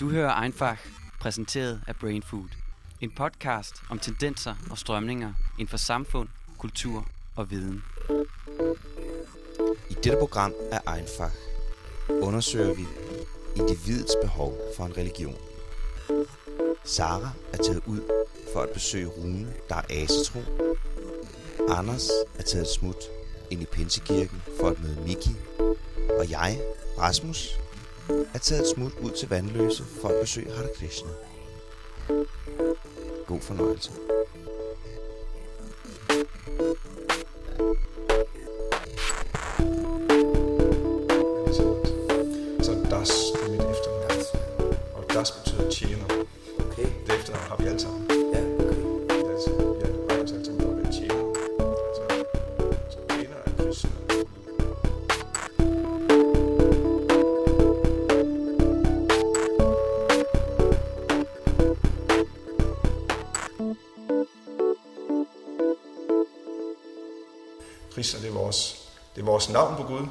Du hører Einfach, præsenteret af Brain Food. En podcast om tendenser og strømninger inden for samfund, kultur og viden. I dette program af Einfach undersøger vi individets behov for en religion. Sara er taget ud for at besøge Rune, der er asetro. Anders er taget smut ind i Pinsekirken for at møde Miki. Og jeg, Rasmus, er taget et smut ud til Vandløse for at besøge Hare Krishna. God fornøjelse. Vores navn på Gud.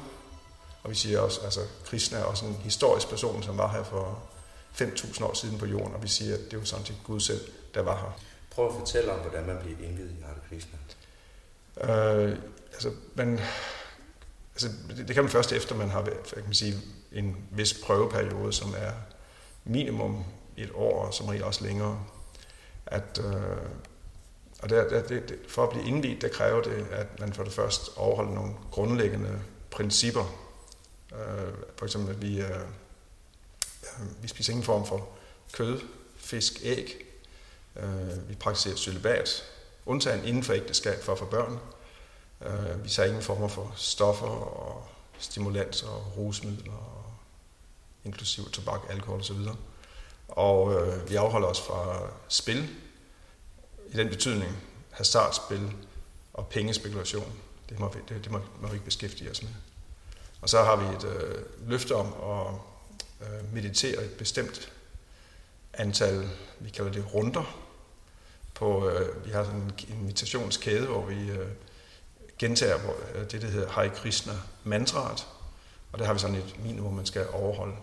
Og vi siger også, altså Krishna er også en historisk person, som var her for 5.000 år siden på jorden, og vi siger, at det var sådan set Gud selv, der var her. Prøv at fortælle om, hvordan man bliver indvidet i Hare Krishna. Øh, altså, man, altså, det, det kan man først efter, man har hvad kan man sige, en vis prøveperiode, som er minimum et år, og som regel også længere. At, øh, og der, der, det, det, for at blive indviet, der kræver det, at man for det første overholder nogle grundlæggende principper. Øh, for eksempel, at vi, øh, øh vi spiser ingen form for kød, fisk, æg. Øh, vi praktiserer celibat, undtagen inden for ægteskab for at få børn. Øh, vi tager ingen former for stoffer og stimulanser og rusmidler, og inklusive tobak, alkohol osv. Og øh, vi afholder os fra spil, i den betydning hasardspil og pengespekulation. Det må vi, det, det må, må vi ikke beskæftige os med. Og så har vi et øh, løfte om at øh, meditere et bestemt antal, vi kalder det runder, på, øh, vi har sådan en meditationskæde, hvor vi øh, gentager hvor, øh, det, der hedder Hare Krishna mantraet, og der har vi sådan et minimum, man skal overholde.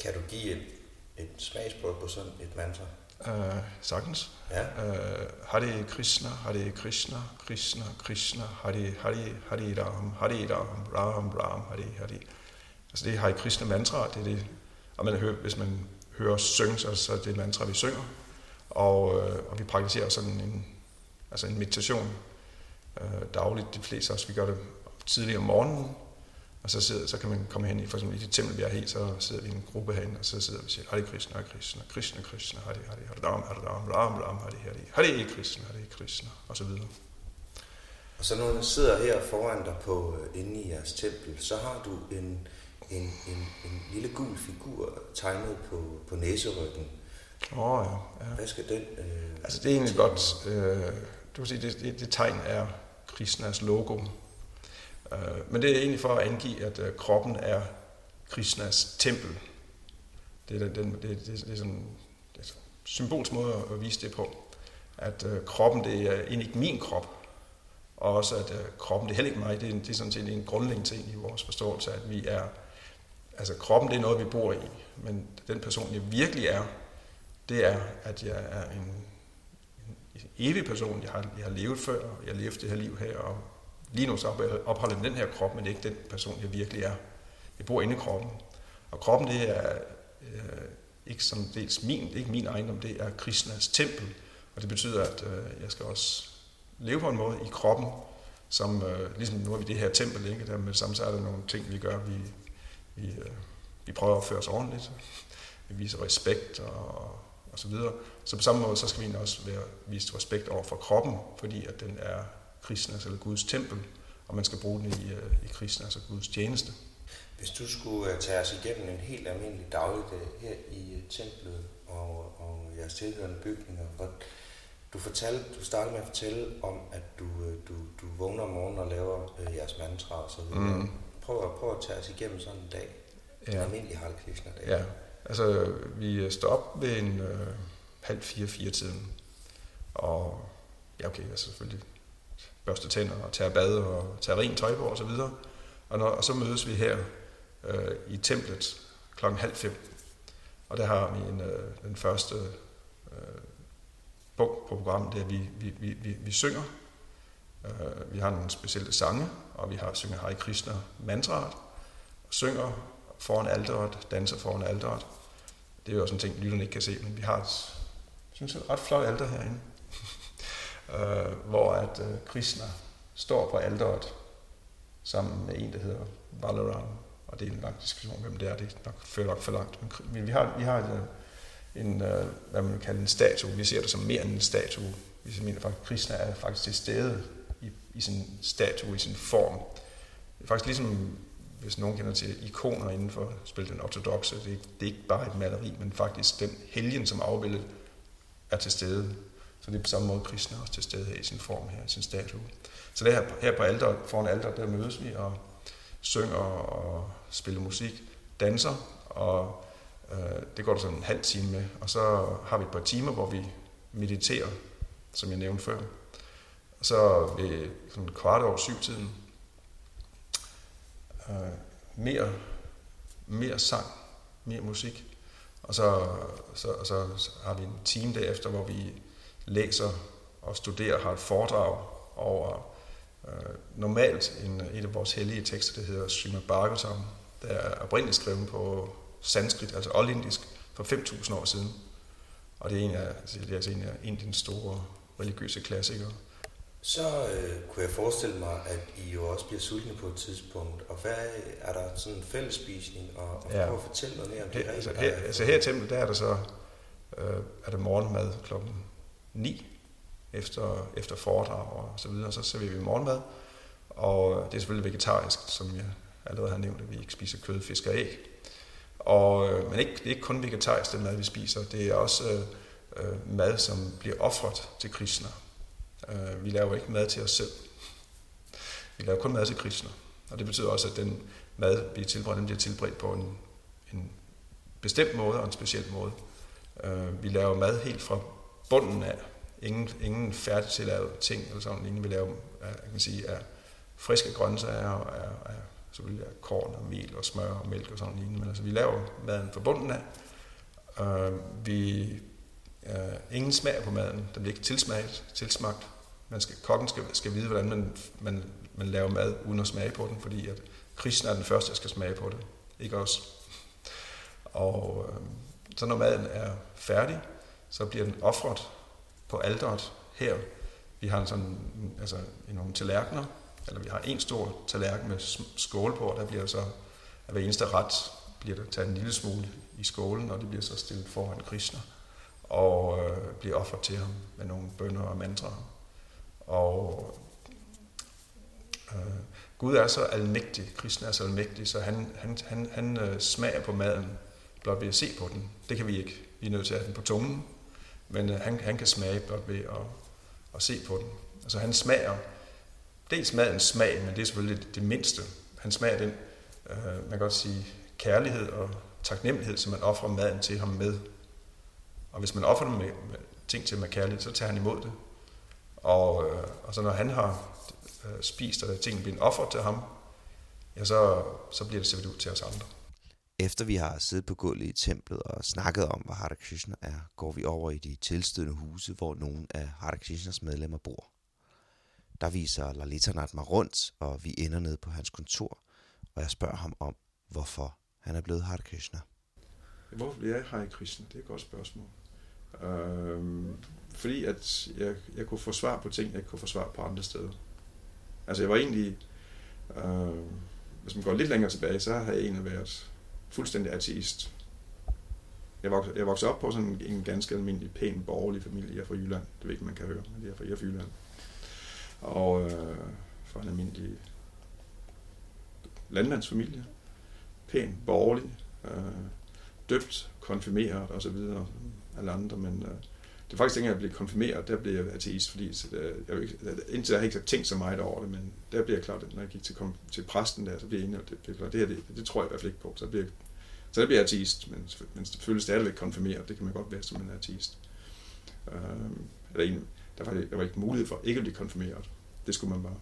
Kan du give et, et smagsprøve på sådan et mantra? Øh, sagtens. Ja. Øh, Hare Krishna, Hare Krishna, Krishna, Krishna, Hare Hare, Hare Ram, Hare Ram, Ram Ram, Hare Hare. Altså det er Hare Krishna mantra, det er det, og man hører, hvis man hører os synge, så, så er det mantra, vi synger. Og, øh, og vi praktiserer sådan en, altså en meditation øh, dagligt. De fleste af os, vi gør det tidligere om morgenen, og så, sidder, så kan man komme hen i, for eksempel i det tempel, vi er helt, så sidder vi i en gruppe herinde, og så sidder vi og siger, Hare Krishna, Krishna, Krishna, Krishna, Hare Hare, Hare Ram, Hare Ram, Ram, Ram, Hare Hare, Hare Krishna, Hare Krishna, og så videre. Og så når du sidder her foran dig på, øh, inde i jeres tempel, så har du en, en, en, en lille gul figur tegnet på, på næseryggen. Åh oh, ja, ja. Hvad skal den... Øh, Altså det er egentlig godt, øh, du kan sige, det, det, det tegn er Krishnas logo. Øh, men det er egentlig for at angive, at øh, kroppen er Krishnas tempel. Det er, den, det, det, det er sådan det er sådan en symbolsk måde at vise det på. At øh, kroppen, det er egentlig ikke min krop. Og også at øh, kroppen, det er heller ikke mig. Det er, det er sådan set en grundlæggende ting i vores forståelse, at vi er... Altså kroppen, det er noget, vi bor i. Men den person, jeg virkelig er, det er, at jeg er en, en evig person. Jeg har, jeg har levet før, og jeg har levet det her liv her, og lige nu så opholder jeg den her krop, men ikke den person, jeg virkelig er. Jeg bor inde i kroppen. Og kroppen, det er øh, ikke som dels min, det er ikke min ejendom, det er Krishnas tempel. Og det betyder, at øh, jeg skal også leve på en måde i kroppen, som øh, ligesom nu er vi det her tempel, ikke? Der med samtidig samme, så er der nogle ting, vi gør. Vi, vi, øh, vi prøver at føre os ordentligt. Vi viser respekt og, og så videre. Så på samme måde, så skal vi også være, vise respekt over for kroppen, fordi at den er Krishnas eller Guds tempel, og man skal bruge den i, øh, i Krishnas og Guds tjeneste. Hvis du skulle øh, tage os igennem en helt almindelig dagligdag her i øh, templet og, og jeres tilhørende bygninger, hvor du, fortalte, du startede med at fortælle om, at du, du, du vågner om morgenen og laver øh, jeres mantra og så videre. Mm. Prøv, at, prøv at tage os igennem sådan en dag. En Ja. almindelig Hare Krishna dag. Ja, altså vi står op ved en øh, halv fire, fire tiden. Og ja, okay, jeg selvfølgelig børster tænder og tager bad og tager rent tøj på og så videre. Og, når, og så mødes vi her øh, i templet klokken halv fem. Og der har vi en, øh, den første øh, punkt på programmet, det er, at vi, vi, vi, vi, vi synger. Øh, vi har nogle specielle sange, og vi har synger Hare Krishna mantraet, synger foran alderet, danser foran alderet. Det er jo også en ting, lytterne ikke kan se, men vi har et, synes jeg, ret flot alter herinde, øh, hvor at øh, Krishna står på alderet sammen med en, der hedder Balaram, og det er en lang diskussion, hvem det er, det nok, fører nok for langt. Men vi har, vi har et, en, øh, hvad man kalder en statue, vi ser det som mere end en statue. Vi mener faktisk, at Krishna er faktisk til stede i, i sin statue, i sin form. Det er faktisk ligesom, hvis nogen kender til ikoner inden for spil den ortodoxe, det er, det er ikke bare et maleri, men faktisk den helgen, som afbildet er til stede. Så det er på samme måde Krishna også til stede her i sin form her, i sin statue. Så det her, her på alter, foran alter, der mødes vi og synger og spiller musik, danser, og øh, det går der sådan en halv time med. Og så har vi et par timer, hvor vi mediterer, som jeg nævnte før. Og så ved sådan kvart over syv tiden, øh, mere, mere sang, mere musik. Og så, så, og så har vi en time derefter, hvor vi læser og studerer, har et foredrag over øh, normalt en, et af vores hellige tekster, der hedder Srimad Bhagavatam, der er oprindeligt skrevet på sanskrit, altså oldindisk, for 5.000 år siden. Og det er en af, altså, det er altså en af Indiens store religiøse klassikere. Så øh, kunne jeg forestille mig, at I jo også bliver sultne på et tidspunkt. Og hvad er der sådan en fællesspisning? Og, og ja. prøv at fortælle noget mere om det. Her, altså, her, altså her i templet, der er der så øh, er der morgenmad klokken 9 efter, efter foredrag og så videre. Så serverer vi morgenmad. Og det er selvfølgelig vegetarisk, som jeg allerede har nævnt, at vi ikke spiser kød, fisk og æg. Og, øh, men ikke, det er ikke kun vegetarisk, den mad, vi spiser. Det er også øh, øh mad, som bliver offret til Krishna. Øh, vi laver ikke mad til os selv. Vi laver kun mad til Krishna. Og det betyder også, at den mad, vi tilbereder, den bliver tilberedt på en, en bestemt måde og en speciel måde. Øh, vi laver mad helt fra bunden af. Ingen, ingen færdigtillavet ting eller sådan. Ingen vi laver, jeg kan sige, af friske grøntsager og af, af selvfølgelig af korn og mel og smør og mælk og sådan lignende. Men altså, vi laver maden fra bunden af. Øh, vi øh, ingen smag på maden. Den bliver ikke tilsmagt, tilsmagt. Man skal, kokken skal, skal vide, hvordan man, man, man laver mad uden at smage på den, fordi at Krishna er den første, der skal smage på det. Ikke os. Og øh, så når maden er færdig, så bliver den offret på alderet her. Vi har sådan, altså, nogle tallerkener, eller vi har en stor tallerken med skål på, og der bliver så, at hver eneste ret, bliver der taget en lille smule i skålen, og det bliver så stillet foran Krishna, og øh, bliver offret til ham med nogle bønder og mantraer. Og øh, Gud er så almægtig, Krishna er så almægtig, så han, han, han, han øh, smager på maden blot ved at se på den. Det kan vi ikke. Vi er nødt til at have den på tungen, men øh, han, han kan smage blot ved at, at se på den. Altså han smager, dels madens smag, men det er selvfølgelig det, det mindste. Han smager den, øh, man kan godt sige, kærlighed og taknemmelighed, som man offrer maden til ham med. Og hvis man offrer dem med, med ting til med kærlighed, så tager han imod det. Og, øh, og så når han har øh, spist, og tingene bliver offret til ham, ja, så, så bliver det serveret ud til os andre. Efter vi har siddet på gulvet i templet og snakket om, hvad Hare Krishna er, går vi over i de tilstødende huse, hvor nogle af Hare Krishnas medlemmer bor. Der viser Lalitanat mig rundt, og vi ender ned på hans kontor, og jeg spørger ham om, hvorfor han er blevet Hare Krishna. Hvorfor bliver jeg Hare Krishna? Det er et godt spørgsmål. Øhm, fordi at jeg, jeg kunne få svar på ting, jeg ikke kunne få svar på andre steder. Altså jeg var egentlig, øh, hvis man går lidt længere tilbage, så har jeg egentlig været fuldstændig ateist. Jeg voksede, jeg voksede op på sådan en ganske almindelig, pæn, borgerlig familie. Jeg er fra Jylland. Det ved ikke, man kan høre, men jeg er fra, jeg er fra Jylland. Og øh, fra en almindelig landmandsfamilie. Pæn, borgerlig, øh, døbt, konfirmeret og så videre, alle andre, men øh, det er faktisk ikke, jeg blev konfirmeret, der blev jeg ateist, fordi så jeg, jeg, indtil jeg har ikke tænkt så meget over det, men der bliver jeg klart, at når jeg gik til, kom, til præsten der, så bliver jeg enig, det, det, klart, det, her, det, det, tror jeg i hvert fald ikke på, så bliver jeg, så der bliver jeg ateist, men, men selvfølgelig stadigvæk konfirmeret, det kan man godt være som en ateist. Øh, eller en, der, var, der var ikke mulighed for ikke at blive konfirmeret, det skulle man bare.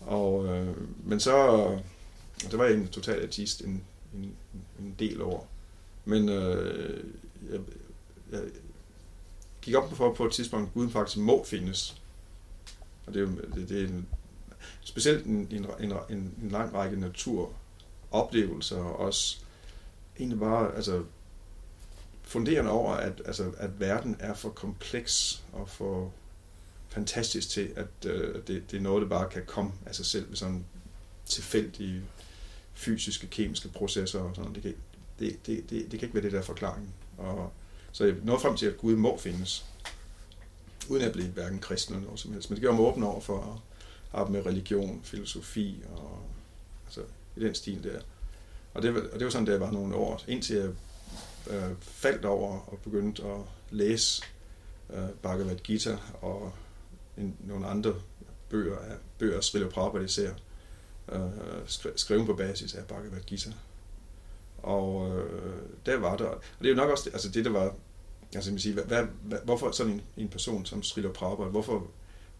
Og, øh, men så, der var jeg en total ateist en, en, en del år, Men øh, jeg, jeg gik op for på et tidspunkt, at Guden faktisk må findes. Og det er, det, det er en, specielt en, en, en, en lang række naturoplevelser, og også egentlig bare altså, funderende over, at, altså, at verden er for kompleks og for fantastisk til, at øh, det, det er noget, der bare kan komme af sig selv ved sådan tilfældige fysiske, kemiske processer og sådan. Det kan, det, det, det, det kan ikke være det der forklaring. Og, så jeg nåede frem til, at Gud må findes, uden at blive hverken kristen eller noget som helst. Men det gjorde mig åben over for at arbejde med religion, filosofi og altså, i den stil der. Og det, og det var sådan, det var nogle år, indtil jeg øh, faldt over og begyndte at læse øh, Bhagavad Gita og en, nogle andre bøger af bøger, Srila Prabhupada især, øh, skrevet på basis af Bhagavad Gita. Og øh, der var der, og det er jo nok også det, altså det, der var, altså man siger, hvad, hvad, hvorfor sådan en, en person som Srila Prabhupada, hvorfor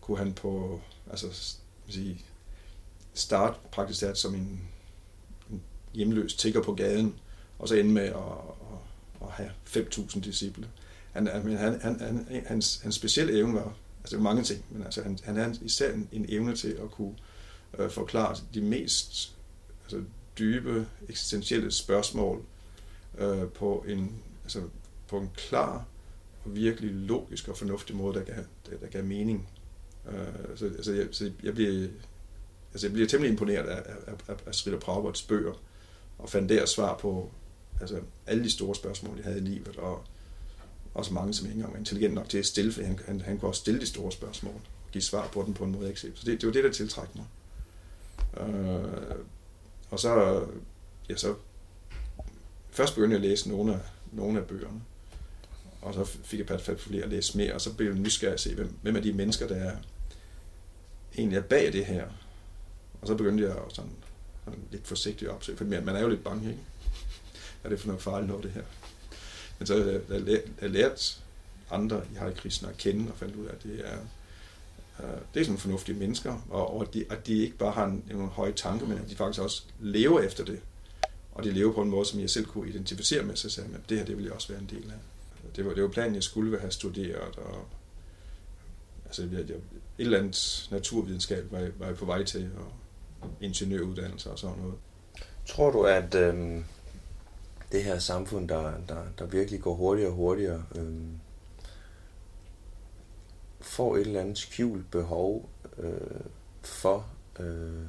kunne han på, altså man sige, starte praktisk talt som en, en hjemløs tigger på gaden, og så ende med at, at, at have 5.000 disciple. Han, han, han, han, hans, hans specielle evne var, altså det var mange ting, men altså han, han havde især en, en evne til at kunne øh, forklare de mest altså, dybe, eksistentielle spørgsmål øh, på, en, altså, på en klar og virkelig logisk og fornuftig måde, der kan, der, der gav mening. Øh, så, altså, jeg, så jeg bliver, altså, jeg bliver temmelig imponeret af, af, af, af Srila Prabhupads bøger, og fandt der svar på altså, alle de store spørgsmål, jeg havde i livet, og også mange, som ikke engang var intelligent nok til at stille, for han, han, han kunne også stille de store spørgsmål og give svar på dem på en måde, jeg ikke Så det, det var det, der tiltrak mig. Øh, og så, ja, så først begyndte jeg at læse nogle af, nogle af bøgerne, og så fik jeg pat for flere at læse mere, og så blev jeg nysgerrig at se, hvem, hvem er de mennesker, der er, egentlig er bag det her. Og så begyndte jeg sådan, sådan lidt forsigtigt at opsøge, for man er jo lidt bange, ikke? Er det for noget farligt noget, det her? Men så øh, har jeg, jeg lært andre i Hare Krishna at kende, og fandt ud af, at det er, Øh, det er sådan fornuftige mennesker, og, og at, de, at de ikke bare har en, en høje tanke, men at de faktisk også lever efter det. Og de lever på en måde, som jeg selv kunne identificere med, så sagde jeg, at det her det vil jeg også være en del af. Det var, det var planen, jeg skulle have studeret, og altså, jeg, jeg, et eller andet naturvidenskab var jeg, var jeg på vej til, og ingeniøruddannelse og sådan noget. Tror du, at øh, det her samfund, der, der, der virkelig går hurtigere og hurtigere, øh, får et eller andet skjult behov øh, for øh,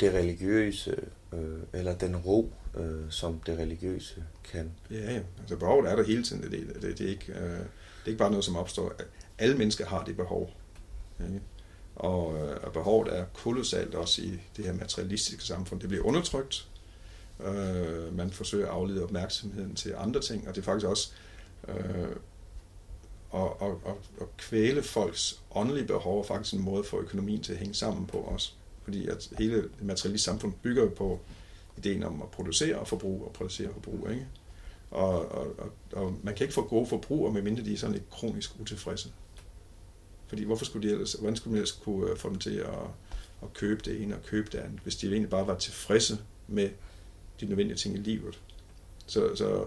det religiøse, øh, eller den ro, øh, som det religiøse kan. Ja, ja. Altså behovet er der hele tiden. Det, det, det, det, er ikke, øh, det er ikke bare noget, som opstår. Alle mennesker har det behov. Ikke? Og, øh, og behovet er kolossalt også i det her materialistiske samfund. Det bliver undertrykt. Øh, man forsøger at aflede opmærksomheden til andre ting, og det er faktisk også øh, og, og, og, og kvæle folks åndelige behov er faktisk en måde for økonomien til at hænge sammen på os. Fordi at hele det materialistiske samfund bygger på ideen om at producere og forbruge og producere og forbruge. Ikke? Og, og, og, og man kan ikke få gode forbrugere, medmindre de er sådan lidt kronisk utilfredse. Fordi hvorfor skulle de ellers, hvordan skulle man ellers kunne øh, få dem til at, at købe det ene og købe det andet, hvis de egentlig bare var tilfredse med de nødvendige ting i livet. Så, så,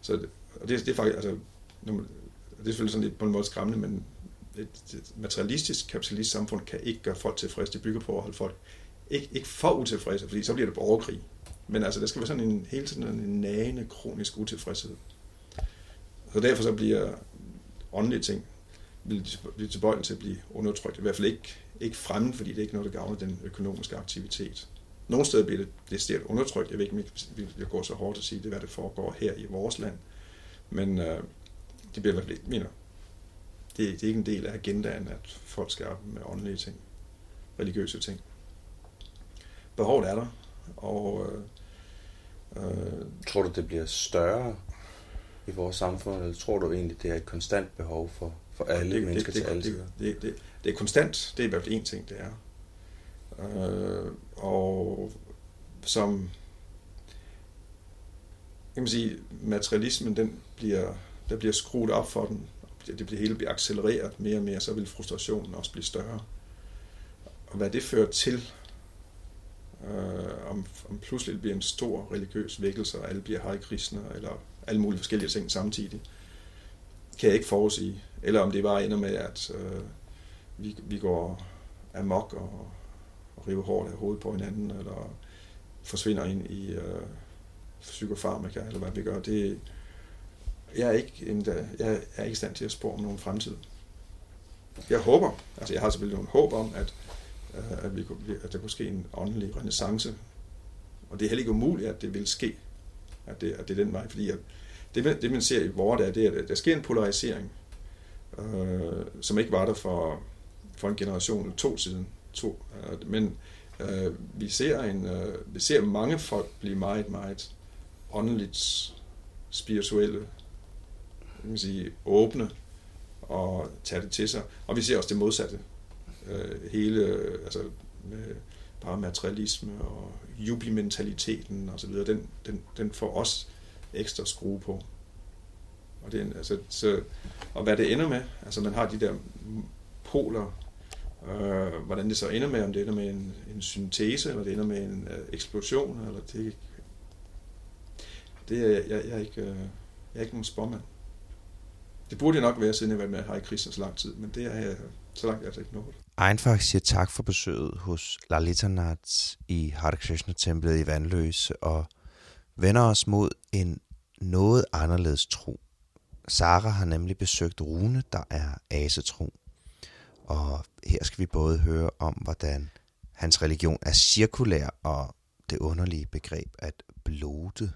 så og det, det er faktisk, altså, det er selvfølgelig sådan lidt på en måde skræmmende, men et, et materialistisk kapitalist samfund kan ikke gøre folk tilfredse. Det bygger på at holde folk ikke, ikke for utilfredse, fordi så bliver det borgerkrig. Men altså, der skal være sådan en hele tiden en nagende, kronisk utilfredshed. Så derfor så bliver åndelige ting bliver tilbøjelige til at blive undertrykt. I hvert fald ikke, ikke fremme, fordi det er ikke noget, der gavner den økonomiske aktivitet. Nogle steder bliver det decideret undertrykt. Jeg ved ikke, om jeg går så hårdt at sige, det er, hvad det foregår her i vores land. Men øh, det bliver i hvert fald ikke, mener, det, det er ikke en del af agendaen, at folk skal arbejde med åndelige ting, religiøse ting. Behovet er der, og... Øh, øh, tror du, det bliver større i vores samfund, eller tror du egentlig, det er et konstant behov for, for alle det, mennesker det, til alle det, det, det, det er konstant, det er i hvert fald en ting, det er. Øh, og som kan man sige, materialismen, den bliver der bliver skruet op for den, det bliver hele bliver accelereret mere og mere, så vil frustrationen også blive større. Og hvad det fører til, øh, om, om pludselig bliver en stor religiøs vækkelse, og alle bliver Hare Krishna, eller alle mulige forskellige ting samtidig, kan jeg ikke forudsige. Eller om det bare ender med, at øh, vi, vi går amok og, og river hårdt af hovedet på hinanden, eller forsvinder ind i øh, psykofarmaka, eller hvad vi gør. Det, jeg er ikke, endda, jeg er ikke i stand til at spore om nogen fremtid. Jeg håber, altså jeg har selvfølgelig nogle håb om, at, at, vi, at der kunne ske en åndelig renaissance. Og det er heller ikke umuligt, at det vil ske, at det, at det er den vej, fordi at det, det man ser i vores der, det er, at der sker en polarisering, øh, som ikke var der for, for en generation eller to siden. To, øh, men øh, vi, ser en, øh, vi ser mange folk blive meget, meget åndeligt spirituelle, kan man sige, åbne og tage det til sig. Og vi ser også det modsatte. Øh, hele, altså med bare materialisme og jubimentaliteten og så videre, den, den, den får os ekstra skrue på. Og, det, altså, så, og hvad det ender med, altså man har de der poler, øh, hvordan det så ender med, om det ender med en, en syntese, eller det ender med en øh, eksplosion, eller det, det er jeg, jeg, jeg, er ikke, øh, jeg er ikke nogen spormand. Det burde jeg nok være, siden jeg har været med her i krisen så lang tid, men det er jeg så langt altså ikke nået. Einfach siger tak for besøget hos Lalitanat i Hare Krishna-templet i Vandløse og vender os mod en noget anderledes tro. Sara har nemlig besøgt Rune, der er asetro. Og her skal vi både høre om, hvordan hans religion er cirkulær og det underlige begreb at blode.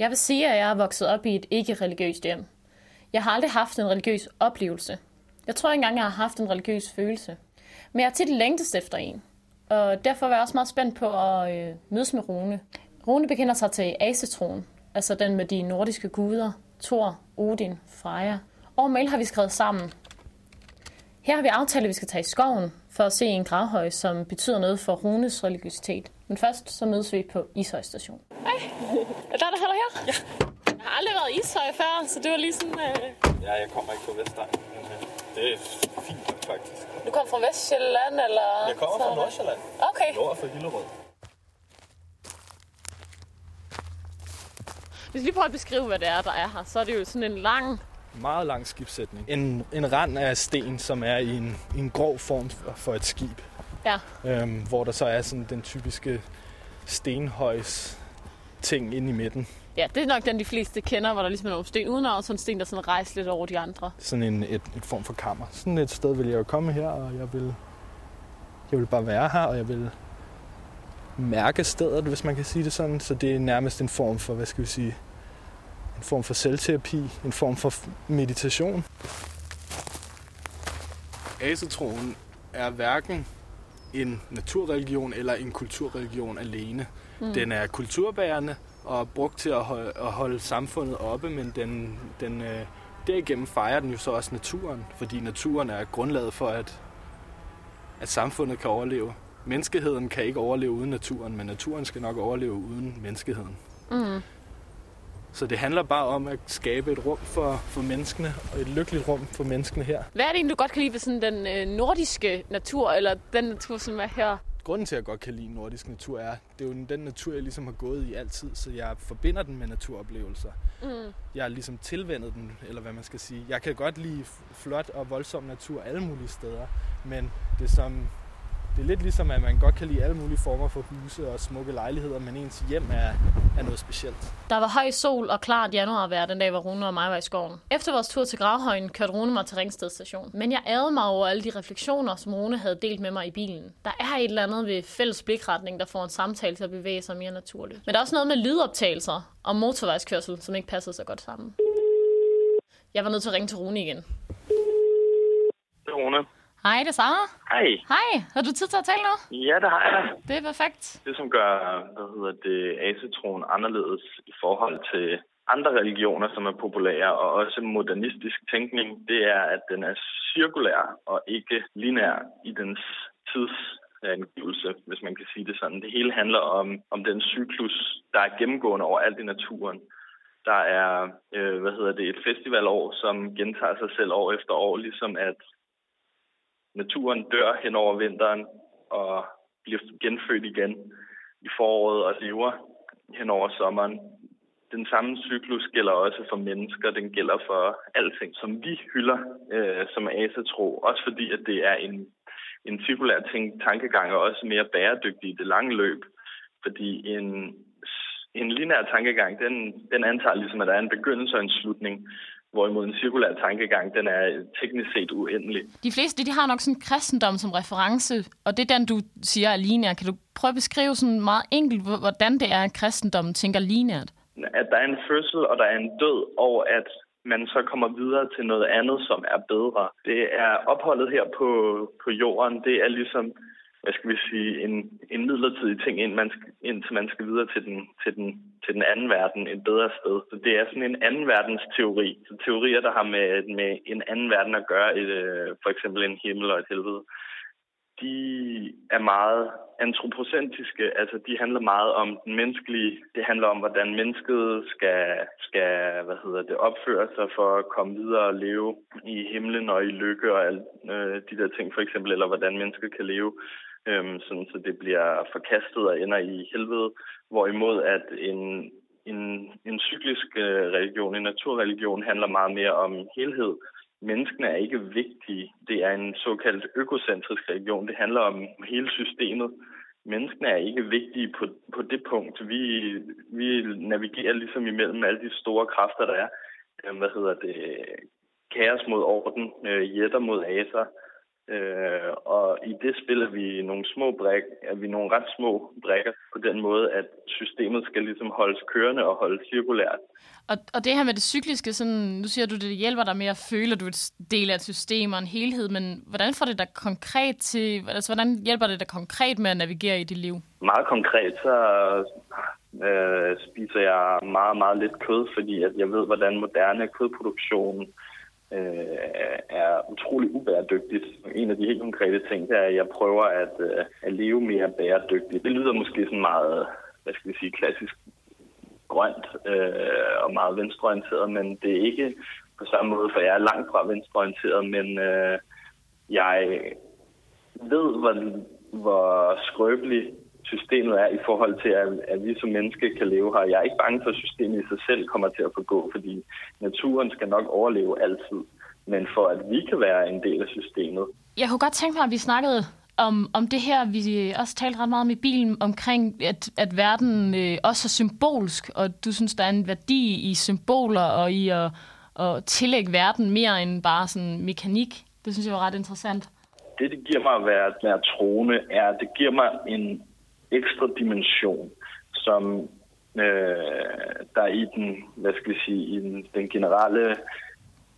Jeg vil sige, at jeg er vokset op i et ikke-religiøst hjem. Jeg har aldrig haft en religiøs oplevelse. Jeg tror ikke engang, jeg har haft en religiøs følelse. Men jeg har tit længtes efter en. Og derfor var jeg også meget spændt på at øh, mødes med Rune. Rune bekender sig til Asetroen, altså den med de nordiske guder, Thor, Odin, Freja. Og mail har vi skrevet sammen. Her har vi aftalt, at vi skal tage i skoven for at se en gravhøj, som betyder noget for Runes religiøsitet. Men først så mødes vi på Ishøj station. Hej, er der, der holder her? Ja. Jeg har aldrig været i Ishøj før, så det var lige sådan... Øh... Ja, jeg kommer ikke fra Vestegn, men øh, det er fint faktisk. Du kommer fra Vestjylland, eller? Jeg kommer fra Nordsjælland. Okay. Nord for Hillerød. Hvis vi lige prøver at beskrive, hvad det er, der er her, så er det jo sådan en lang... Meget lang skibssætning. En, en rand af sten, som er i en, i en grov form for et skib. Ja. Øhm, hvor der så er sådan den typiske stenhøjs ting ind i midten. Ja, det er nok den, de fleste kender, hvor der ligesom er nogle sten uden og sådan en sten, der sådan rejser lidt over de andre. Sådan en, et, et form for kammer. Sådan et sted vil jeg jo komme her, og jeg vil, jeg vil bare være her, og jeg vil mærke stedet, hvis man kan sige det sådan. Så det er nærmest en form for, hvad skal vi sige, en form for selvterapi, en form for meditation. Asetroen er hverken en naturreligion eller en kulturreligion alene. Mm. Den er kulturbærende og brugt til at holde, at holde samfundet oppe, men den, den, øh, derigennem fejrer den jo så også naturen, fordi naturen er grundlaget for, at, at samfundet kan overleve. Menneskeheden kan ikke overleve uden naturen, men naturen skal nok overleve uden menneskeheden. Mm. Så det handler bare om at skabe et rum for, for menneskene, og et lykkeligt rum for menneskene her. Hvad er det egentlig, du godt kan lide ved sådan den øh, nordiske natur, eller den natur, som er her? Grunden til, at jeg godt kan lide nordisk natur, er, det er jo den natur, jeg ligesom har gået i altid, så jeg forbinder den med naturoplevelser. Mm. Jeg har ligesom tilvendet den, eller hvad man skal sige. Jeg kan godt lide flot og voldsom natur alle mulige steder, men det er som det er lidt ligesom, at man godt kan lide alle mulige former for huse og smukke lejligheder, men ens hjem er, er noget specielt. Der var høj sol og klart januarvejr den dag, hvor Rune og mig var i skoven. Efter vores tur til Gravhøjen kørte Rune mig til Ringsted station. Men jeg ærede mig over alle de refleksioner, som Rune havde delt med mig i bilen. Der er et eller andet ved fælles blikretning, der får en samtale til at bevæge sig mere naturligt. Men der er også noget med lydoptagelser og motorvejskørsel, som ikke passer så godt sammen. Jeg var nødt til at ringe til Rune igen. Det er Rune. Hej, det er Sara. Hej. Hej, har du tid til at tale nu? Ja, det har jeg da. Det er perfekt. Det, som gør hvad hedder det, asetroen anderledes i forhold til andre religioner, som er populære, og også modernistisk tænkning, det er, at den er cirkulær og ikke lineær i dens tidsangivelse, hvis man kan sige det sådan. Det hele handler om, om den cyklus, der er gennemgående over alt i naturen. Der er, øh, hvad hedder det, et festivalår, som gentager sig selv år efter år, ligesom at naturen dør hen over vinteren og bliver genfødt igen i foråret og lever hen over sommeren. Den samme cyklus gælder også for mennesker, den gælder for alting, som vi hylder øh, som asatro, også fordi at det er en, en cirkulær ting, tankegang og også mere bæredygtig i det lange løb. Fordi en, en lineær tankegang, den, den antager ligesom, at der er en begyndelse og en slutning, hvorimod en cirkulær tankegang, den er teknisk set uendelig. De fleste de har nok sådan kristendom som reference, og det er den, du siger er lineær. Kan du prøve at beskrive sådan meget enkelt, hvordan det er, at kristendommen tænker lineært? At der er en fødsel, og der er en død, og at man så kommer videre til noget andet, som er bedre. Det er opholdet her på, på jorden, det er ligesom hvad skal vi sige, en, en midlertidig ting, ind man skal, indtil man skal videre til den, til, den, til den anden verden, et bedre sted. Så det er sådan en anden verdens teori. Så teorier, der har med, med en anden verden at gøre, et, øh, for eksempel en himmel og et helvede, de er meget antropocentriske, altså de handler meget om den menneskelige, det handler om, hvordan mennesket skal, skal hvad hedder det, opføre sig for at komme videre og leve i himlen og i lykke og alle øh, de der ting for eksempel, eller hvordan mennesket kan leve øhm, sådan, så det bliver forkastet og ender i helvede, hvorimod at en, en, en cyklisk øh, religion, en naturreligion, handler meget mere om helhed. Menneskene er ikke vigtige. Det er en såkaldt økocentrisk religion. Det handler om hele systemet. Menneskene er ikke vigtige på, på det punkt. Vi, vi navigerer ligesom imellem alle de store kræfter, der er. Øhm, hvad hedder det? Kaos mod orden, øh, jætter mod aser, Øh, og i det spiller vi nogle små brik, er vi nogle ret små brækker på den måde, at systemet skal ligesom holdes kørende og holdes cirkulært. Og, og det her med det cykliske, sådan, nu siger du, det hjælper dig med at føle, at du er et del af et system og en helhed, men hvordan får det dig konkret til, altså hvordan hjælper det dig konkret med at navigere i dit liv? Meget konkret, så øh, spiser jeg meget, meget lidt kød, fordi at jeg ved, hvordan moderne kødproduktion øh, Øh, er utrolig ubæredygtigt. En af de helt konkrete ting, det er, at jeg prøver at, øh, at leve mere bæredygtigt. Det lyder måske sådan meget, hvad skal vi sige, klassisk grønt øh, og meget venstreorienteret, men det er ikke på samme måde, for jeg er langt fra venstreorienteret, men øh, jeg ved, hvor, hvor skrøbelig systemet er i forhold til, at, at vi som mennesker kan leve her. Jeg er ikke bange for, at systemet i sig selv kommer til at forgå, fordi naturen skal nok overleve altid. Men for at vi kan være en del af systemet. Jeg kunne godt tænke mig, at vi snakkede om, om det her, vi også talte ret meget om i bilen, omkring, at, at verden øh, også er symbolsk, og du synes, der er en værdi i symboler og i at, at tillægge verden mere end bare sådan mekanik. Det synes jeg var ret interessant. Det, det giver mig at være, at være troende, er, at det giver mig en ekstra dimension, som øh, der i den, hvad skal jeg sige, i den, den generelle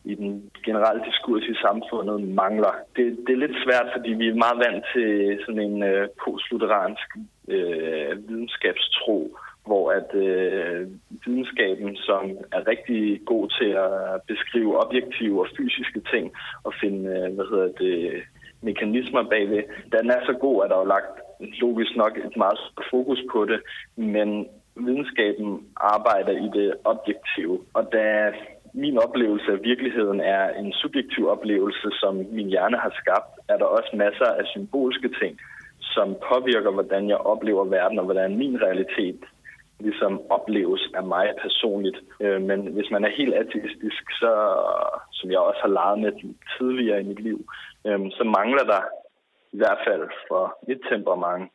i den generelle diskurs i samfundet mangler. Det, det er lidt svært, fordi vi er meget vant til sådan en øh, postlutheransk øh, videnskabstro, hvor at øh, videnskaben, som er rigtig god til at beskrive objektive og fysiske ting og finde, øh, hvad hedder det, mekanismer bagved, den er så god, at der er lagt logisk nok et meget fokus på det, men videnskaben arbejder i det objektive. Og da min oplevelse af virkeligheden er en subjektiv oplevelse, som min hjerne har skabt, er der også masser af symbolske ting, som påvirker, hvordan jeg oplever verden, og hvordan min realitet ligesom opleves af mig personligt. Øh, men hvis man er helt ateistisk, så, som jeg også har leget med tidligere i mit liv, øh, så mangler der i hvert fald for mit temperament,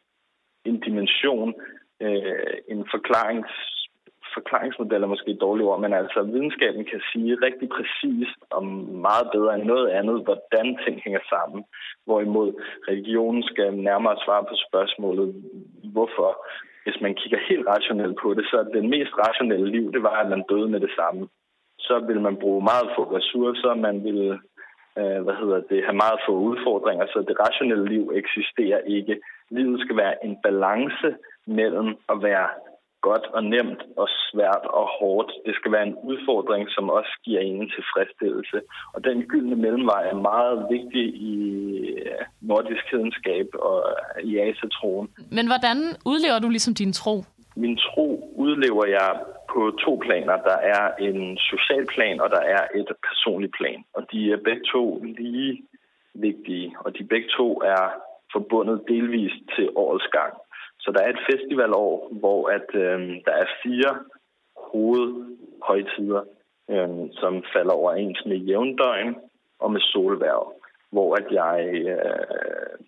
en dimension, øh, en forklarings, forklaringsmodel er måske et dårligt ord, men altså videnskaben kan sige rigtig præcist og meget bedre end noget andet, hvordan ting hænger sammen. Hvorimod religionen skal nærmere svare på spørgsmålet, hvorfor. Hvis man kigger helt rationelt på det, så er det mest rationelle liv, det var, at man døde med det samme. Så vil man bruge meget få ressourcer, man vil øh, hvad hedder det, have meget få udfordringer, så det rationelle liv eksisterer ikke. Livet skal være en balance mellem at være godt og nemt og svært og hårdt. Det skal være en udfordring, som også giver en tilfredsstillelse. Og den gyldne mellemvej er meget vigtig i nordisk hedenskab og i asatroen. Men hvordan udlever du ligesom din tro? Min tro udlever jeg på to planer. Der er en social plan, og der er et personligt plan. Og de er begge to lige vigtige, og de begge to er forbundet delvist til årets gang. Så der er et festivalår, hvor at, øh, der er fire hovedhøjtider, øh, som falder overens med jævndøgn og med solværv, hvor at jeg, øh,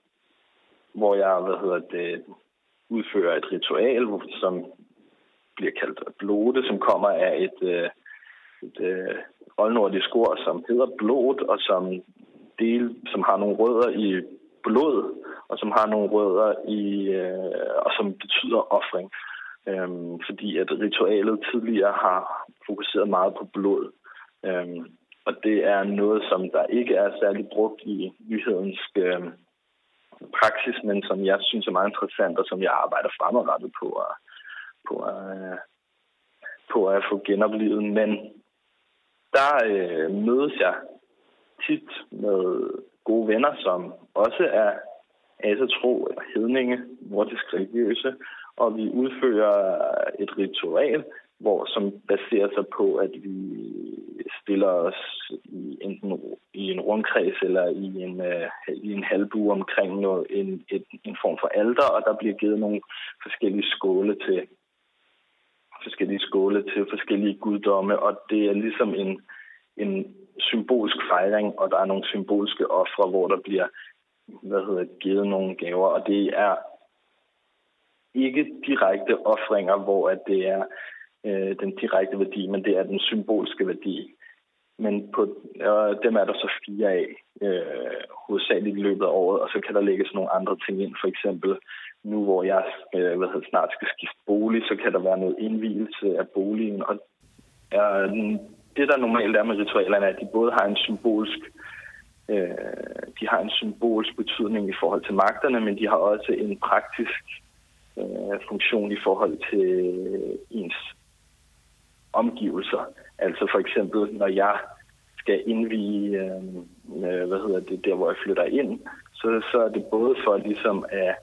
hvor jeg hvad hedder det, udfører et ritual, som bliver kaldt blote, som kommer af et, øh, et øh, oldnordisk ord, som hedder blod, og som, del, som har nogle rødder i blod, og som har nogle rødder i, øh, og som betyder offring. Øhm, fordi at ritualet tidligere har fokuseret meget på blod. Øhm, og det er noget, som der ikke er særlig brugt i nyhedens øh, praksis, men som jeg synes er meget interessant, og som jeg arbejder fremadrettet på at, på at, på at få genoplevet. Men der øh, mødes jeg tit med gode venner, som også er asatro eller hedninge, nordisk religiøse, og vi udfører et ritual, hvor som baserer sig på, at vi stiller os i enten i en rundkreds eller i en, øh, i en halvbue omkring noget, en, et, en form for alter, og der bliver givet nogle forskellige skåle til forskellige skåle til forskellige guddomme, og det er ligesom en, en symbolsk fejring, og der er nogle symbolske ofre, hvor der bliver hvad hedder, givet nogle gaver, og det er ikke direkte ofringer, hvor at det er øh, den direkte værdi, men det er den symbolske værdi. Men på, øh, dem er der så fire af, øh, hovedsageligt i løbet af året, og så kan der lægges nogle andre ting ind. For eksempel nu, hvor jeg øh, hvad hedder, snart skal skifte bolig, så kan der være noget indvielse af boligen. Og øh, det, der normalt er med ritualerne, er, at de både har en symbolsk øh, de har en symbolsk betydning i forhold til magterne, men de har også en praktisk øh, funktion i forhold til øh, ens omgivelser. Altså for eksempel, når jeg skal indvige, øh, øh, hvad hedder det, der hvor jeg flytter ind, så, så er det både for ligesom at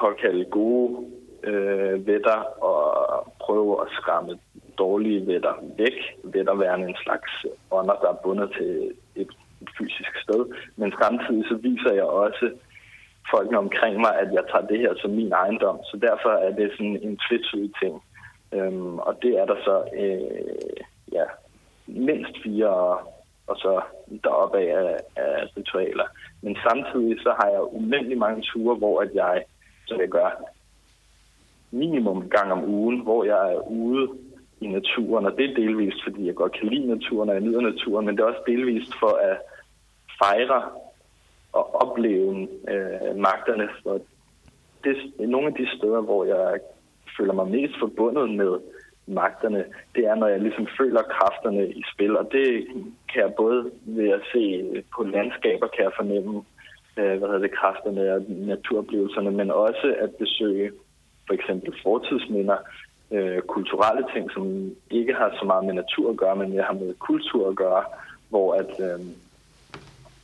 påkalde gode øh, vætter og prøve at skræmme dårlige vætter væk. Vetter værende en slags ånder, der er bundet til et, et fysisk sted. Men samtidig så viser jeg også folkene omkring mig, at jeg tager det her som min ejendom. Så derfor er det sådan en tvetydig ting. Øhm, og det er der så øh, ja, mindst fire, og så deroppe af, af ritualer. Men samtidig så har jeg umændelig mange ture, hvor at jeg, så jeg gør minimum en gang om ugen, hvor jeg er ude i naturen, og det er delvist, fordi jeg godt kan lide naturen, og jeg nyder naturen, men det er også delvist for at fejre og opleve øh, magterne. For det er nogle af de steder, hvor jeg føler mig mest forbundet med magterne, det er, når jeg ligesom føler kræfterne i spil. Og det kan jeg både ved at se på landskaber, kan jeg fornemme, øh, hvad hedder det, kræfterne og naturoplevelserne, men også at besøge for eksempel fortidsminder, øh, kulturelle ting, som ikke har så meget med natur at gøre, men jeg har med kultur at gøre, hvor at øh,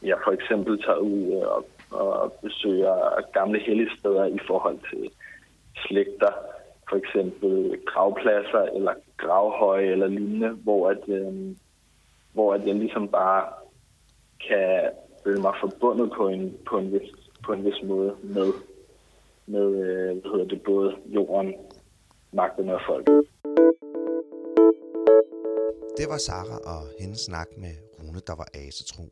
jeg for eksempel tager ud øh, og, og besøger gamle helligsteder i forhold til slægter, for eksempel gravpladser eller gravhøje eller lignende, hvor at, øh, hvor at jeg ligesom bare kan føle mig forbundet på en, på en, vis, på en vis måde med, med øh, hvad hedder det, både jorden, magten og folket. Det var Sara og hendes snak med Rune, der var asetro.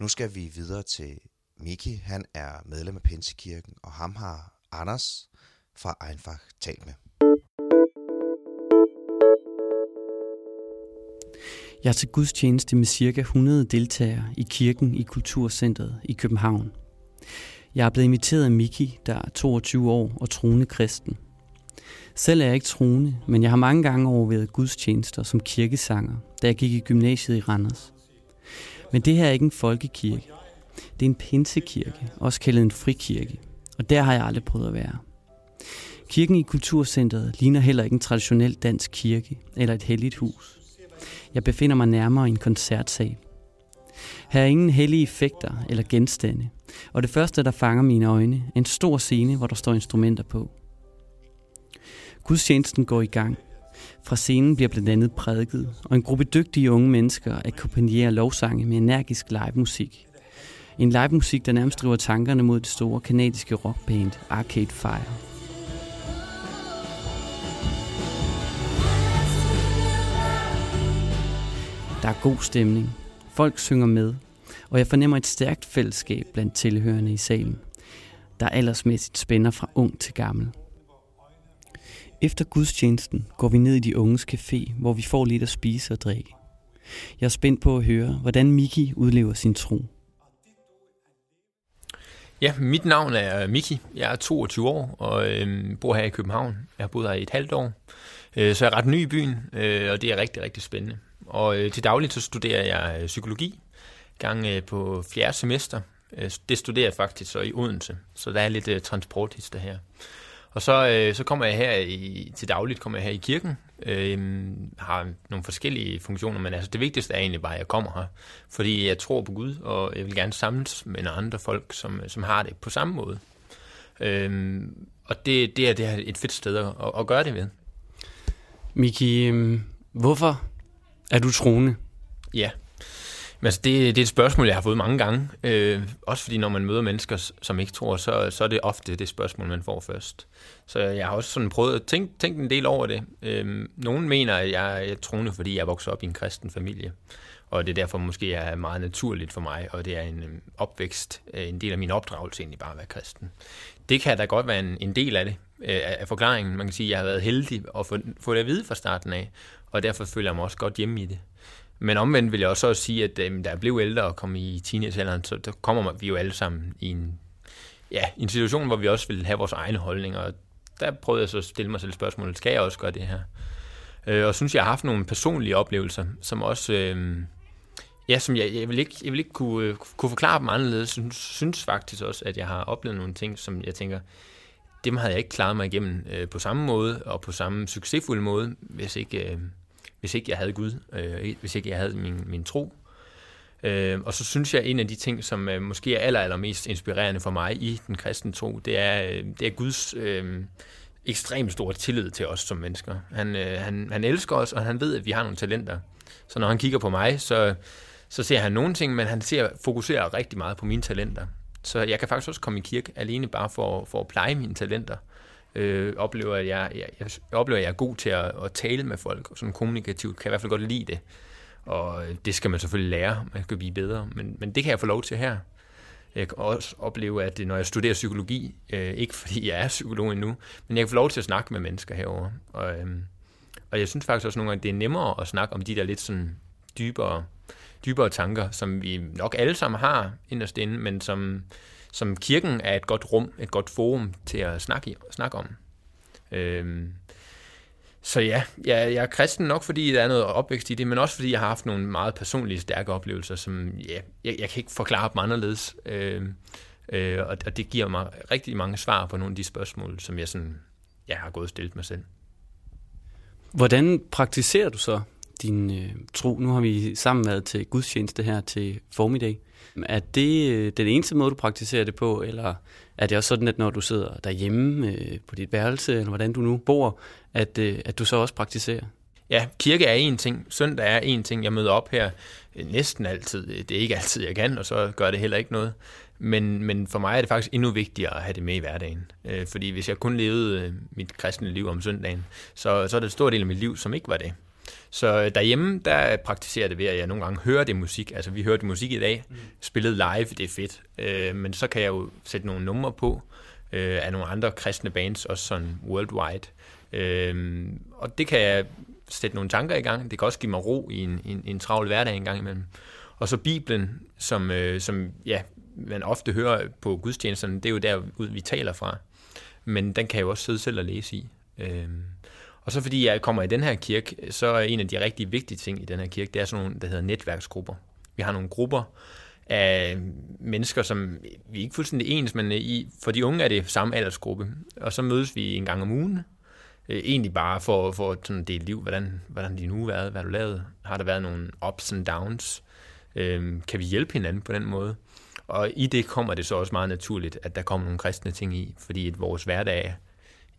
Nu skal vi videre til Miki. Han er medlem af Pinsekirken, og ham har Anders fra Einfach talt med. Jeg er til gudstjeneste med cirka 100 deltagere i kirken i Kulturcentret i København. Jeg er blevet inviteret af Miki, der er 22 år og troende kristen. Selv er jeg ikke troende, men jeg har mange gange overvejet gudstjenester som kirkesanger, da jeg gik i gymnasiet i Randers. Men det her er ikke en folkekirke. Det er en pinsekirke, også kaldet en frikirke. Og der har jeg aldrig prøvet at være. Kirken i Kulturcentret ligner heller ikke en traditionel dansk kirke eller et helligt hus. Jeg befinder mig nærmere i en koncertsal. Her er ingen hellige effekter eller genstande, og det første, der fanger mine øjne, er en stor scene, hvor der står instrumenter på. Gudstjenesten går i gang. Fra scenen bliver blandt andet prædiket, og en gruppe dygtige unge mennesker akkompagnerer lovsange med energisk livemusik. En livemusik, der nærmest driver tankerne mod det store kanadiske rockband Arcade Fire. Der er god stemning. Folk synger med, og jeg fornemmer et stærkt fællesskab blandt tilhørende i salen, der aldersmæssigt spænder fra ung til gammel. Efter gudstjenesten går vi ned i de unges café, hvor vi får lidt at spise og drikke. Jeg er spændt på at høre, hvordan Miki udlever sin tro. Ja, mit navn er Miki. Jeg er 22 år og øh, bor her i København. Jeg har boet her i et halvt år. Øh, så jeg er ret ny i byen, øh, og det er rigtig, rigtig spændende. Og øh, til dagligt så studerer jeg øh, psykologi, gang øh, på fjerde semester. Øh, det studerer jeg faktisk så i Odense, så der er lidt øh, transporthister her. Og så, øh, så kommer jeg her i, til dagligt kommer jeg her i kirken, øh, har nogle forskellige funktioner, men altså det vigtigste er egentlig bare, at jeg kommer her, fordi jeg tror på Gud, og jeg vil gerne samles med andre folk, som, som har det på samme måde. Øh, og det, det, er, det er et fedt sted at, at gøre det ved. Miki, hvorfor er du troende? Ja, men altså det, det er et spørgsmål, jeg har fået mange gange. Øh, også fordi når man møder mennesker, som ikke tror, så, så er det ofte det spørgsmål, man får først. Så jeg har også sådan prøvet at tænke, tænke en del over det. Øh, nogen mener, at jeg er troende, fordi jeg vokset op i en kristen familie. Og det er derfor måske er meget naturligt for mig, og det er en øhm, opvækst, øh, en del af min opdragelse egentlig bare at være kristen. Det kan da godt være en, en del af det, øh, af forklaringen. Man kan sige, at jeg har været heldig at få, få det at vide fra starten af, og derfor føler jeg mig også godt hjemme i det. Men omvendt vil jeg også sige, at øh, da jeg blev ældre og kom i teenagealderen, så der kommer vi jo alle sammen i en, ja, en situation, hvor vi også vil have vores egne holdninger. Og der prøvede jeg så at stille mig selv spørgsmålet, skal jeg også gøre det her? Øh, og synes, jeg har haft nogle personlige oplevelser, som også... Øh, ja, som jeg, jeg vil ikke, jeg vil ikke kunne, øh, kunne forklare dem anderledes. Synes, synes faktisk også, at jeg har oplevet nogle ting, som jeg tænker, dem havde jeg ikke klaret mig igennem øh, på samme måde, og på samme succesfulde måde, hvis ikke... Øh, hvis ikke jeg havde Gud, øh, hvis ikke jeg havde min, min tro. Øh, og så synes jeg, at en af de ting, som øh, måske er aller, allermest inspirerende for mig i den kristne tro, det er, øh, det er Guds øh, ekstremt store tillid til os som mennesker. Han, øh, han, han elsker os, og han ved, at vi har nogle talenter. Så når han kigger på mig, så, så ser han nogle ting, men han ser, fokuserer rigtig meget på mine talenter. Så jeg kan faktisk også komme i kirke alene bare for, for at pleje mine talenter øh, oplever, at jeg, jeg, jeg, oplever, at jeg er god til at, at tale med folk, og sådan kommunikativt kan jeg i hvert fald godt lide det. Og øh, det skal man selvfølgelig lære, man skal blive bedre, men, men det kan jeg få lov til her. Jeg kan også opleve, at når jeg studerer psykologi, øh, ikke fordi jeg er psykolog endnu, men jeg kan få lov til at snakke med mennesker herover. Og, øh, og jeg synes faktisk også nogle gange, det er nemmere at snakke om de der lidt sådan dybere, dybere tanker, som vi nok alle sammen har inderst inde, men som, som kirken er et godt rum, et godt forum til at snakke, i, snakke om. Øhm, så ja, jeg, jeg er kristen nok, fordi der er noget opvækst i det, men også fordi jeg har haft nogle meget personlige, stærke oplevelser, som ja, jeg, jeg kan ikke forklare dem anderledes. Øhm, øh, og, og det giver mig rigtig mange svar på nogle af de spørgsmål, som jeg sådan, jeg har gået og stillet mig selv. Hvordan praktiserer du så din øh, tro? Nu har vi sammen været til gudstjeneste her til formiddag. Er det øh, den eneste måde, du praktiserer det på, eller er det også sådan, at når du sidder derhjemme øh, på dit værelse, eller hvordan du nu bor, at, øh, at du så også praktiserer? Ja, kirke er en ting. Søndag er en ting. Jeg møder op her øh, næsten altid. Det er ikke altid, jeg kan, og så gør det heller ikke noget. Men, men for mig er det faktisk endnu vigtigere at have det med i hverdagen. Øh, fordi hvis jeg kun levede øh, mit kristne liv om søndagen, så, så er det en stor del af mit liv, som ikke var det. Så øh, derhjemme, der praktiserer det ved, at jeg nogle gange hører det musik. Altså, vi hørte musik i dag, mm. spillet live, det er fedt. Øh, men så kan jeg jo sætte nogle numre på øh, af nogle andre kristne bands, også sådan worldwide. Øh, og det kan jeg sætte nogle tanker i gang. Det kan også give mig ro i en, en, en travl hverdag en gang imellem. Og så Bibelen, som, øh, som ja, man ofte hører på gudstjenesterne, det er jo der, vi taler fra. Men den kan jeg jo også sidde selv og læse i. Øh, og så fordi jeg kommer i den her kirke, så er en af de rigtig vigtige ting i den her kirke, det er sådan nogle, der hedder netværksgrupper. Vi har nogle grupper af mennesker, som vi er ikke fuldstændig ens, men i, for de unge er det samme aldersgruppe. Og så mødes vi en gang om ugen, øh, egentlig bare for, for sådan at dele liv, hvordan, hvordan din uge været, hvad du lavet, har der været nogle ups and downs, øh, kan vi hjælpe hinanden på den måde. Og i det kommer det så også meget naturligt, at der kommer nogle kristne ting i, fordi at vores hverdag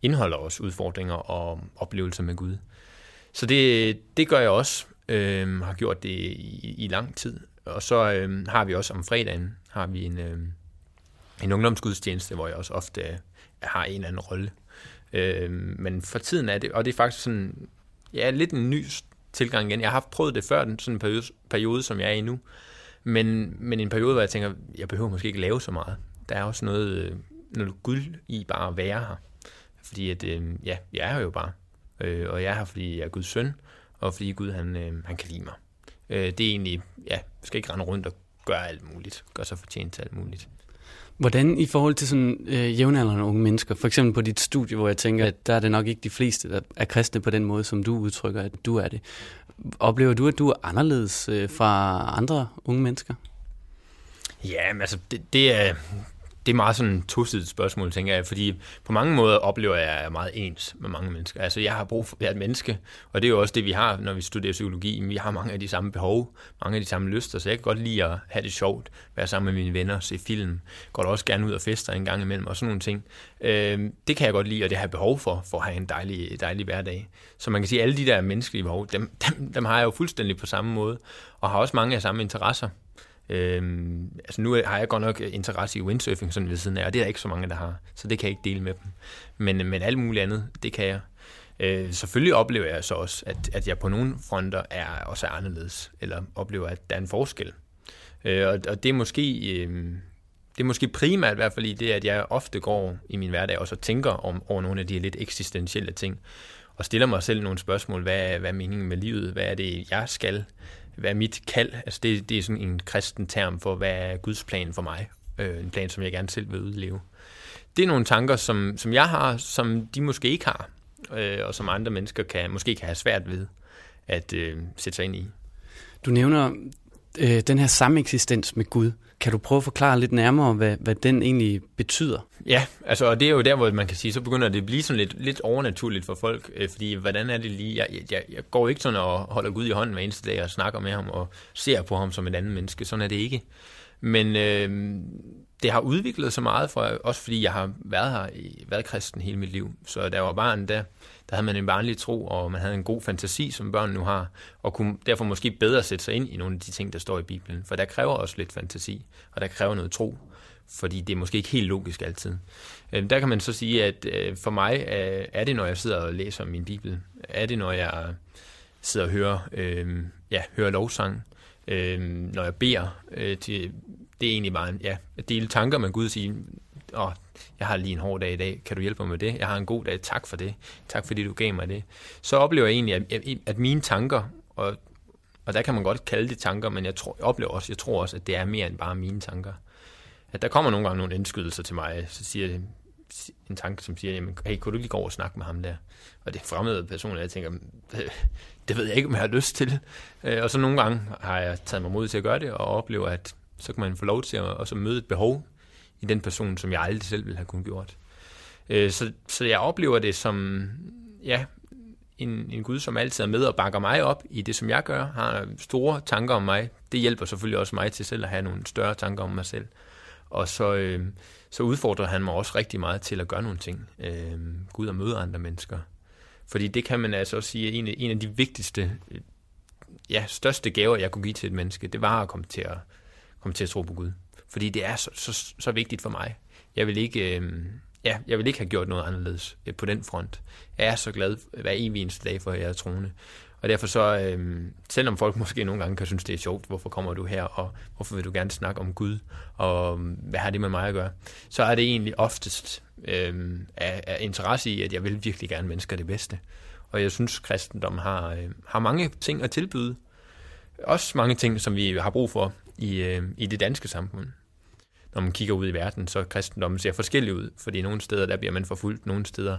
indeholder også udfordringer og oplevelser med Gud. så det, det gør jeg også. Øh, har gjort det i, i lang tid. Og så øh, har vi også om fredagen har vi en, øh, en ungdomsgudstjeneste, hvor jeg også ofte øh, har en eller anden rolle. Øh, men for tiden er det, og det er faktisk sådan, ja, lidt en ny tilgang igen. Jeg har haft prøvet det før, sådan en periode, periode som jeg er i nu. Men, men en periode, hvor jeg tænker, jeg behøver måske ikke lave så meget. Der er også noget, øh, noget guld i bare at være her. Fordi at, øh, ja, jeg er her jo bare. Øh, og jeg er her, fordi jeg er Guds søn, og fordi Gud, han, øh, han kan lide mig. Øh, det er egentlig, ja, skal ikke rende rundt og gøre alt muligt. Gør sig fortjent til alt muligt. Hvordan i forhold til sådan øh, jævnaldrende unge mennesker, for eksempel på dit studie, hvor jeg tænker, at der er det nok ikke de fleste, der er kristne på den måde, som du udtrykker, at du er det. Oplever du, at du er anderledes øh, fra andre unge mennesker? Ja, men altså, det, det, er, det er meget sådan et tosidigt spørgsmål, tænker jeg, fordi på mange måder oplever jeg, at jeg er meget ens med mange mennesker. Altså, jeg har brug for, at være et menneske, og det er jo også det, vi har, når vi studerer psykologi. Vi har mange af de samme behov, mange af de samme lyster, så jeg kan godt lide at have det sjovt, være sammen med mine venner, se film, går også gerne ud og fester en gang imellem, og sådan nogle ting. Øh, det kan jeg godt lide, og det har jeg behov for, for at have en dejlig, dejlig hverdag. Så man kan sige, at alle de der menneskelige behov, dem, dem, dem har jeg jo fuldstændig på samme måde, og har også mange af samme interesser. Øhm, altså nu har jeg godt nok interesse i windsurfing sådan ved siden af, og det er der ikke så mange, der har, så det kan jeg ikke dele med dem. Men, men alt muligt andet, det kan jeg. Øh, selvfølgelig oplever jeg så også, at, at jeg på nogle fronter er også er anderledes, eller oplever, at der er en forskel. Øh, og, og det er måske... Øh, det er måske primært i hvert fald i det, at jeg ofte går i min hverdag og så tænker om, over nogle af de lidt eksistentielle ting, og stiller mig selv nogle spørgsmål. Hvad, hvad er meningen med livet? Hvad er det, jeg skal? Hvad er mit kald? Altså det, det er sådan en kristen term for, hvad er Guds plan for mig? Øh, en plan, som jeg gerne selv vil udleve. Det er nogle tanker, som, som jeg har, som de måske ikke har, øh, og som andre mennesker kan, måske kan have svært ved at øh, sætte sig ind i. Du nævner øh, den her sameksistens med Gud. Kan du prøve at forklare lidt nærmere, hvad, hvad den egentlig betyder? Ja, altså, og det er jo der, hvor man kan sige, så begynder det at blive sådan lidt, lidt overnaturligt for folk, øh, fordi hvordan er det lige, jeg, jeg, jeg går ikke sådan og holder Gud i hånden hver eneste dag og snakker med ham og ser på ham som et andet menneske, sådan er det ikke. Men øh, det har udviklet sig meget, for, også fordi jeg har været her, i, været kristen hele mit liv, så der var barn der, der havde man en barnlig tro, og man havde en god fantasi, som børn nu har, og kunne derfor måske bedre sætte sig ind i nogle af de ting, der står i Bibelen. For der kræver også lidt fantasi, og der kræver noget tro, fordi det er måske ikke helt logisk altid. Øh, der kan man så sige, at øh, for mig øh, er det, når jeg sidder og læser min Bibel, er det, når jeg sidder og hører, øh, ja, hører lovsang, øh, når jeg beder øh, til, det er egentlig bare en, ja, at dele tanker med Gud og sige, åh, jeg har lige en hård dag i dag, kan du hjælpe mig med det? Jeg har en god dag, tak for det. Tak fordi du gav mig det. Så oplever jeg egentlig, at, at mine tanker, og, og der kan man godt kalde det tanker, men jeg, tror, jeg oplever også, jeg tror også, at det er mere end bare mine tanker. At der kommer nogle gange nogle indskydelser til mig, så siger det, en tanke, som siger, jamen, hey, kunne du lige gå over og snakke med ham der? Og det er fremmede person, jeg tænker, det ved jeg ikke, om jeg har lyst til. Øh, og så nogle gange har jeg taget mig mod til at gøre det, og oplever, at så kan man få lov til at også møde et behov i den person, som jeg aldrig selv ville have kun gjort. Øh, så, så jeg oplever det som, ja, en, en Gud, som altid er med og bakker mig op i det, som jeg gør, har store tanker om mig. Det hjælper selvfølgelig også mig til selv at have nogle større tanker om mig selv. Og så, øh, så udfordrer han mig også rigtig meget til at gøre nogle ting. Øh, Gud og møde andre mennesker. Fordi det kan man altså også sige, en af, en af de vigtigste, øh, ja, største gaver, jeg kunne give til et menneske, det var at komme til at, komme til at tro på Gud. Fordi det er så, så, så vigtigt for mig. Jeg vil ikke... Øh, ja, jeg vil ikke have gjort noget anderledes øh, på den front. Jeg er så glad hver evig eneste dag for, at jeg er troende. Og derfor så, øh, selvom folk måske nogle gange kan synes, det er sjovt, hvorfor kommer du her, og hvorfor vil du gerne snakke om Gud, og øh, hvad har det med mig at gøre, så er det egentlig oftest øh, af, af interesse i, at jeg vil virkelig gerne mennesker det bedste. Og jeg synes, kristendom har, øh, har mange ting at tilbyde. Også mange ting, som vi har brug for i, øh, i det danske samfund. Når man kigger ud i verden, så kristendommen ser forskellig ud, fordi nogle steder, der bliver man forfulgt, nogle steder,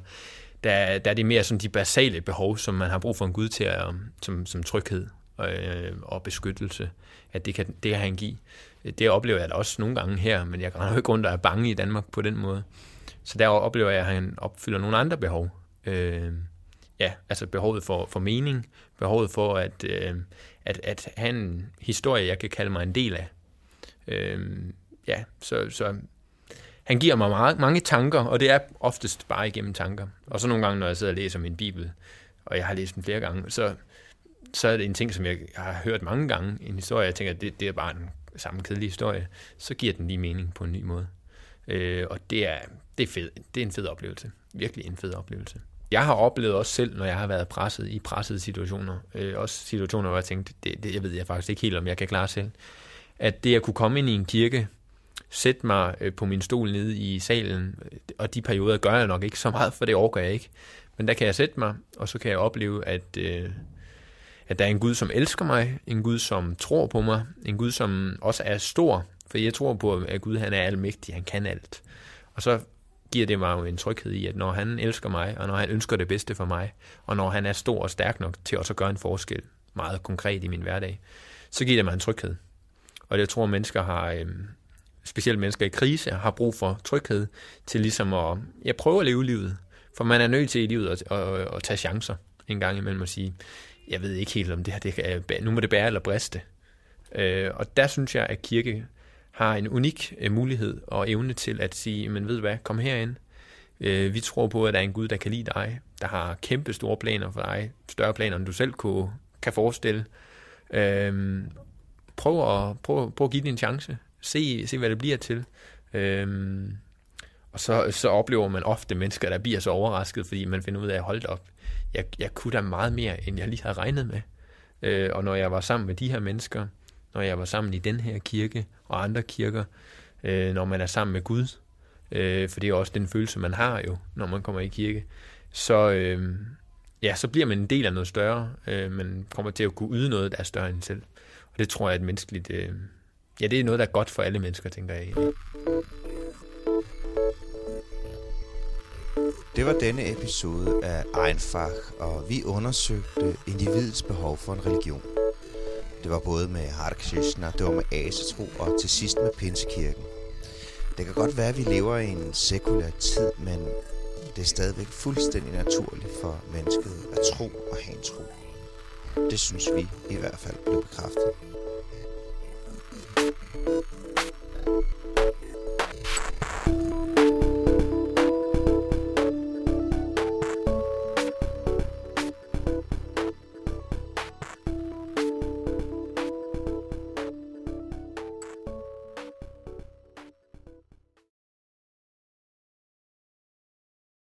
der, der er det mere sådan de basale behov, som man har brug for en Gud til, at, som, som tryghed og, øh, og beskyttelse, at det kan, det kan han give. Det oplever jeg da også nogle gange her, men jeg kan jo ikke rundt og er bange i Danmark på den måde. Så der oplever jeg, at han opfylder nogle andre behov. Øh, ja, altså behovet for, for mening, behovet for at, øh, at, at have en historie, jeg kan kalde mig en del af. Øh, ja, så, så han giver mig meget, mange tanker, og det er oftest bare igennem tanker. Og så nogle gange, når jeg sidder og læser min bibel, og jeg har læst den flere gange, så, så er det en ting, som jeg har hørt mange gange, en historie, jeg tænker, det, det er bare en samme kedelig historie, så giver den lige mening på en ny måde. Øh, og det er, det er fed. Det er en fed oplevelse. Virkelig en fed oplevelse. Jeg har oplevet også selv, når jeg har været presset i pressede situationer, øh, også situationer, hvor jeg tænkte, det, det jeg ved jeg faktisk ikke helt, om jeg kan klare selv, at det at kunne komme ind i en kirke, sætte mig øh, på min stol nede i salen, øh, og de perioder gør jeg nok ikke så meget, for det overgår jeg ikke. Men der kan jeg sætte mig, og så kan jeg opleve, at, øh, at der er en Gud, som elsker mig, en Gud, som tror på mig, en Gud, som også er stor, for jeg tror på, at Gud han er almægtig, han kan alt. Og så giver det mig jo en tryghed i, at når han elsker mig, og når han ønsker det bedste for mig, og når han er stor og stærk nok til også at gøre en forskel, meget konkret i min hverdag, så giver det mig en tryghed. Og jeg tror, at mennesker har, øh, specielt mennesker i krise, har brug for tryghed til ligesom at jeg prøver at leve livet. For man er nødt til i livet at, at, at, at tage chancer en gang imellem og sige, jeg ved ikke helt om det her, det kan, nu må det bære eller briste. Øh, og der synes jeg, at kirke har en unik øh, mulighed og evne til at sige, men ved du hvad, kom herind. Øh, vi tror på, at der er en Gud, der kan lide dig, der har kæmpe store planer for dig, større planer, end du selv kunne, kan forestille. Øh, prøv, at, prøv, prøv at give det en chance. Se, se hvad det bliver til. Øh, og så, så oplever man ofte mennesker, der bliver så overrasket, fordi man finder ud af at holde op. Jeg, jeg kunne da meget mere, end jeg lige havde regnet med. Øh, og når jeg var sammen med de her mennesker, når jeg var sammen i den her kirke og andre kirker, øh, når man er sammen med Gud, øh, for det er også den følelse, man har jo, når man kommer i kirke, så, øh, ja, så bliver man en del af noget større. Øh, man kommer til at kunne yde noget, der er større end selv. Og det tror jeg er et menneskeligt... Øh, ja, det er noget, der er godt for alle mennesker, tænker jeg. Det var denne episode af Einfach, og vi undersøgte individets behov for en religion. Det var både med Hare Krishna, det var med asetro og til sidst med Pinsekirken. Det kan godt være, at vi lever i en sekulær tid, men det er stadigvæk fuldstændig naturligt for mennesket at tro og have en tro. Det synes vi i hvert fald blev bekræftet.